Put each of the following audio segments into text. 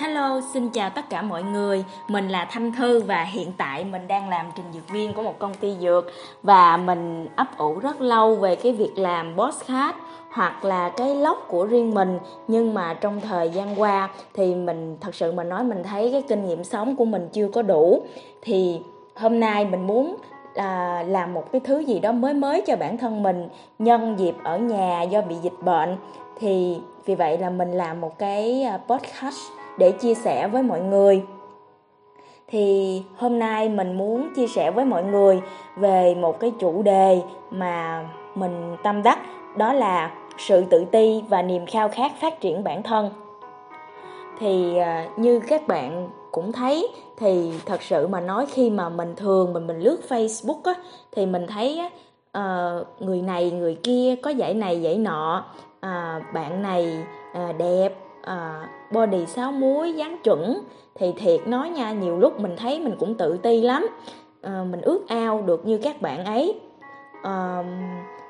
Hello, xin chào tất cả mọi người. Mình là Thanh Thư và hiện tại mình đang làm trình dược viên của một công ty dược. Và mình ấp ủ rất lâu về cái việc làm podcast hoặc là cái lóc của riêng mình. Nhưng mà trong thời gian qua thì mình thật sự mình nói mình thấy cái kinh nghiệm sống của mình chưa có đủ. Thì hôm nay mình muốn à, làm một cái thứ gì đó mới mới cho bản thân mình nhân dịp ở nhà do bị dịch bệnh. Thì vì vậy là mình làm một cái à, podcast để chia sẻ với mọi người. Thì hôm nay mình muốn chia sẻ với mọi người về một cái chủ đề mà mình tâm đắc đó là sự tự ti và niềm khao khát phát triển bản thân. Thì à, như các bạn cũng thấy thì thật sự mà nói khi mà mình thường mình mình lướt Facebook á thì mình thấy á, uh, người này người kia có giải này giải nọ uh, bạn này uh, đẹp uh, body sáu muối dáng chuẩn. Thì thiệt nói nha nhiều lúc mình thấy mình cũng tự ti lắm. Uh, mình ước ao được như các bạn ấy. Uh,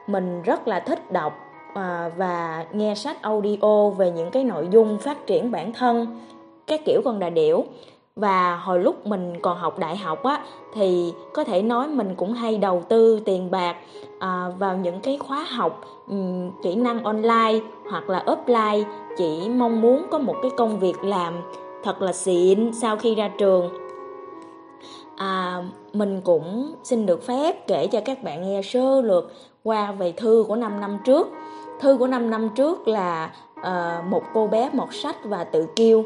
mình rất là thích đọc uh, và nghe sách audio về những cái nội dung phát triển bản thân các kiểu con đà điểu và hồi lúc mình còn học đại học á thì có thể nói mình cũng hay đầu tư tiền bạc à, vào những cái khóa học um, kỹ năng online hoặc là offline. Chỉ mong muốn có một cái công việc làm thật là xịn sau khi ra trường. À, mình cũng xin được phép kể cho các bạn nghe sơ lược qua về thư của 5 năm trước. Thư của 5 năm trước là uh, một cô bé một sách và tự kiêu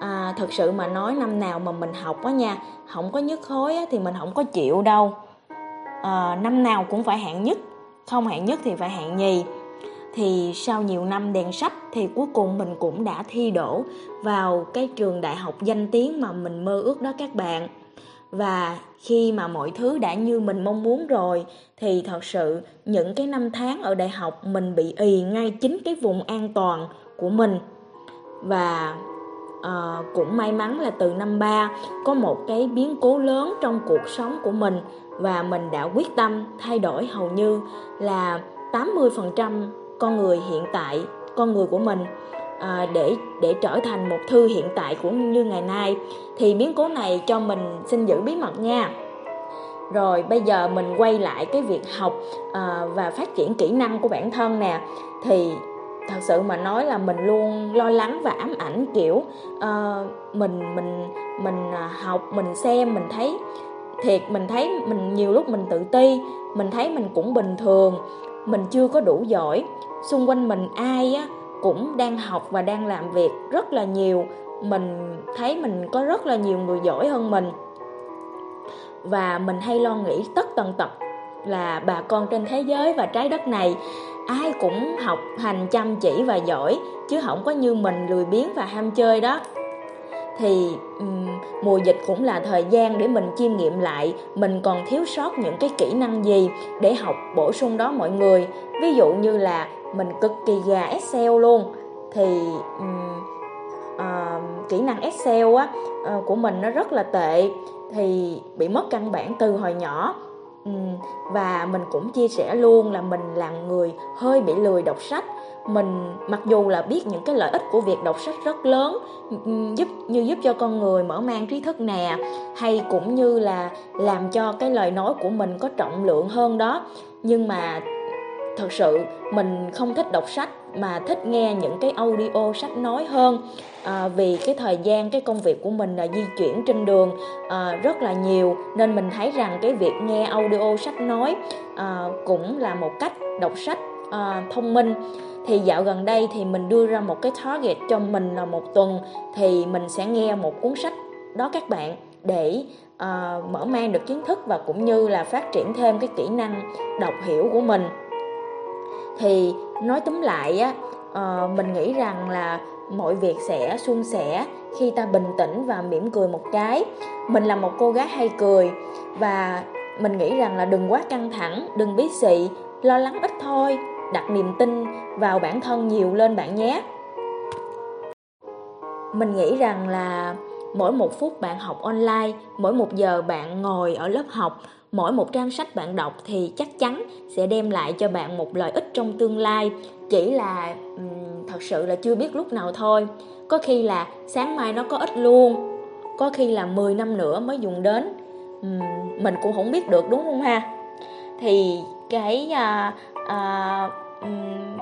à, thật sự mà nói năm nào mà mình học á nha không có nhất khối á, thì mình không có chịu đâu. À, năm nào cũng phải hạng nhất không hạng nhất thì phải hạng nhì. Thì sau nhiều năm đèn sách thì cuối cùng mình cũng đã thi đỗ vào cái trường đại học danh tiếng mà mình mơ ước đó các bạn. Và khi mà mọi thứ đã như mình mong muốn rồi thì thật sự những cái năm tháng ở đại học mình bị ì ngay chính cái vùng an toàn của mình. Và à, cũng may mắn là từ năm ba có một cái biến cố lớn trong cuộc sống của mình và mình đã quyết tâm thay đổi hầu như là 80% con người hiện tại con người của mình. À, để để trở thành một thư hiện tại của như ngày nay thì biến cố này cho mình xin giữ bí mật nha. Rồi bây giờ mình quay lại cái việc học à, và phát triển kỹ năng của bản thân nè. Thì thật sự mà nói là mình luôn lo lắng và ám ảnh kiểu uh, mình mình mình à, học mình xem mình thấy thiệt mình thấy mình nhiều lúc mình tự ti mình thấy mình cũng bình thường mình chưa có đủ giỏi. Xung quanh mình ai á cũng đang học và đang làm việc rất là nhiều mình thấy mình có rất là nhiều người giỏi hơn mình. Và mình hay lo nghĩ tất tần tật là bà con trên thế giới và trái đất này ai cũng học hành chăm chỉ và giỏi chứ không có như mình lười biếng và ham chơi đó. Thì um, mùa dịch cũng là thời gian để mình chiêm nghiệm lại mình còn thiếu sót những cái kỹ năng gì để học bổ sung đó mọi người. Ví dụ như là mình cực kỳ gà excel luôn thì um, uh, kỹ năng excel á uh, của mình nó rất là tệ thì bị mất căn bản từ hồi nhỏ. Ừ, và mình cũng chia sẻ luôn là mình là người hơi bị lười đọc sách. Mình, mặc dù là biết những cái lợi ích của việc đọc sách rất lớn ừ, giúp, như giúp cho con người mở mang trí thức nè, hay cũng như là làm cho cái lời nói của mình có trọng lượng hơn đó. Nhưng mà thật sự mình không thích đọc sách mà thích nghe những cái audio sách nói hơn à, vì cái thời gian cái công việc của mình là di chuyển trên đường à, rất là nhiều. Nên mình thấy rằng cái việc nghe audio sách nói à, cũng là một cách đọc sách à, thông minh. Thì dạo gần đây thì mình đưa ra một cái target cho mình là một tuần thì mình sẽ nghe một cuốn sách đó các bạn để uh, mở mang được kiến thức và cũng như là phát triển thêm cái kỹ năng đọc hiểu của mình thì nói tóm lại á uh, mình nghĩ rằng là mọi việc sẽ suôn sẻ khi ta bình tĩnh và mỉm cười một cái. Mình là một cô gái hay cười và mình nghĩ rằng là đừng quá căng thẳng đừng bí xị lo lắng ít thôi. Đặt niềm tin vào bản thân nhiều lên bạn nhé. Mình nghĩ rằng là mỗi một phút bạn học online mỗi một giờ bạn ngồi ở lớp học mỗi một trang sách bạn đọc thì chắc chắn sẽ đem lại cho bạn một lợi ích trong tương lai. Chỉ là thật sự là chưa biết lúc nào thôi. Có khi là sáng mai nó có ích luôn. Có khi là 10 năm nữa mới dùng đến. Um, mình cũng không biết được đúng không ha? Thì cái uh, uh, um,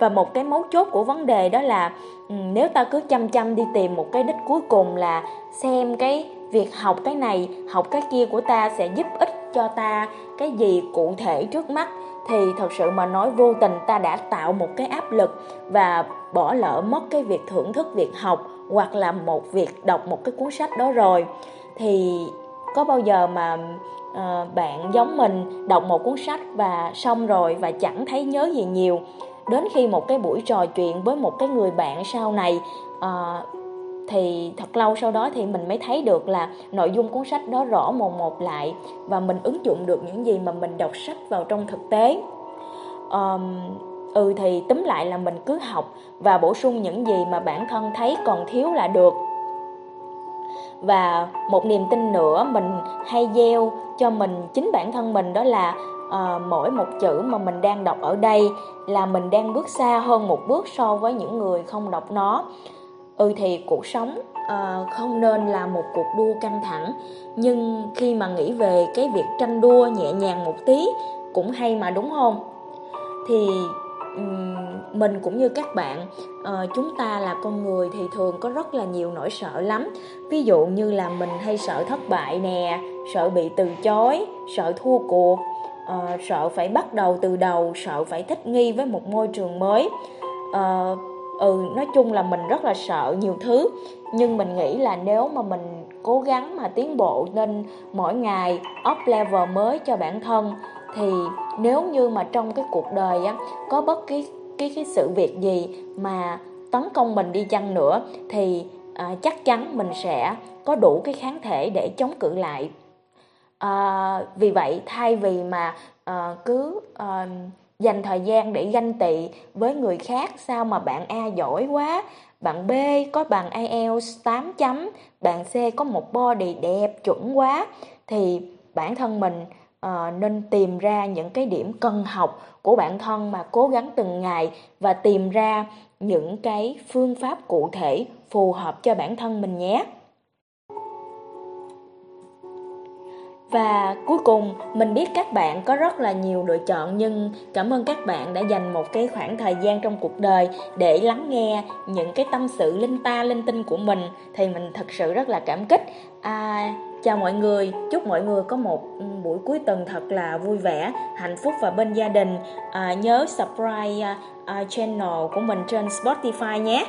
và một cái mấu chốt của vấn đề đó là ừ, nếu ta cứ chăm chăm đi tìm một cái đích cuối cùng là xem cái việc học cái này học cái kia của ta sẽ giúp ích cho ta cái gì cụ thể trước mắt thì thật sự mà nói vô tình ta đã tạo một cái áp lực và bỏ lỡ mất cái việc thưởng thức việc học hoặc là một việc đọc một cái cuốn sách đó rồi. Thì có bao giờ mà uh, bạn giống mình đọc một cuốn sách và xong rồi và chẳng thấy nhớ gì nhiều đến khi một cái buổi trò chuyện với một cái người bạn sau này uh, thì thật lâu sau đó thì mình mới thấy được là nội dung cuốn sách đó rõ một một lại và mình ứng dụng được những gì mà mình đọc sách vào trong thực tế. Um, ừ thì túm lại là mình cứ học và bổ sung những gì mà bản thân thấy còn thiếu là được. Và một niềm tin nữa mình hay gieo cho mình chính bản thân mình đó là à, mỗi một chữ mà mình đang đọc ở đây là mình đang bước xa hơn một bước so với những người không đọc nó. Ừ thì cuộc sống à, không nên là một cuộc đua căng thẳng nhưng khi mà nghĩ về cái việc tranh đua nhẹ nhàng một tí cũng hay mà đúng không? Thì um, mình cũng như các bạn ờ, chúng ta là con người thì thường có rất là nhiều nỗi sợ lắm. Ví dụ như là mình hay sợ thất bại nè sợ bị từ chối sợ thua cuộc à, sợ phải bắt đầu từ đầu sợ phải thích nghi với một môi trường mới. À, ừ nói chung là mình rất là sợ nhiều thứ. Nhưng mình nghĩ là nếu mà mình cố gắng mà tiến bộ lên mỗi ngày up level mới cho bản thân thì nếu như mà trong cái cuộc đời á có bất kỳ cái cái sự việc gì mà tấn công mình đi chăng nữa thì à, chắc chắn mình sẽ có đủ cái kháng thể để chống cự lại à, vì vậy thay vì mà à, cứ à, dành thời gian để ganh tị với người khác sao mà bạn A giỏi quá? Bạn B có bằng IELTS 8 chấm bạn C có một body đẹp chuẩn quá. Thì bản thân mình uh, nên tìm ra những cái điểm cần học của bản thân mà cố gắng từng ngày và tìm ra những cái phương pháp cụ thể phù hợp cho bản thân mình nhé. Và cuối cùng, mình biết các bạn có rất là nhiều lựa chọn nhưng cảm ơn các bạn đã dành một cái khoảng thời gian trong cuộc đời để lắng nghe những cái tâm sự linh ta linh tinh của mình thì mình thật sự rất là cảm kích. À, chào mọi người, chúc mọi người có một buổi cuối tuần thật là vui vẻ, hạnh phúc và bên gia đình. À, nhớ subscribe uh, channel của mình trên Spotify nhé.